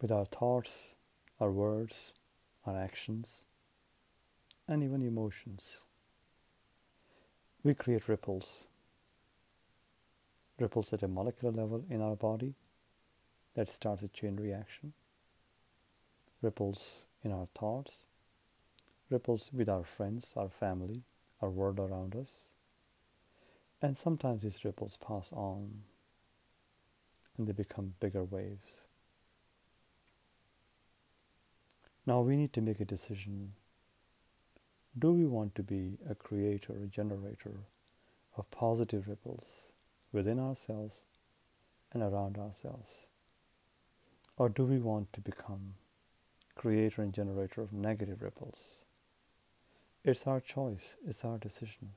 with our thoughts, our words, our actions, and even emotions. We create ripples, ripples at a molecular level in our body that starts a chain reaction, ripples in our thoughts, ripples with our friends, our family, our world around us. And sometimes these ripples pass on and they become bigger waves. Now we need to make a decision. Do we want to be a creator, a generator of positive ripples within ourselves and around ourselves? Or do we want to become creator and generator of negative ripples? It's our choice, it's our decision.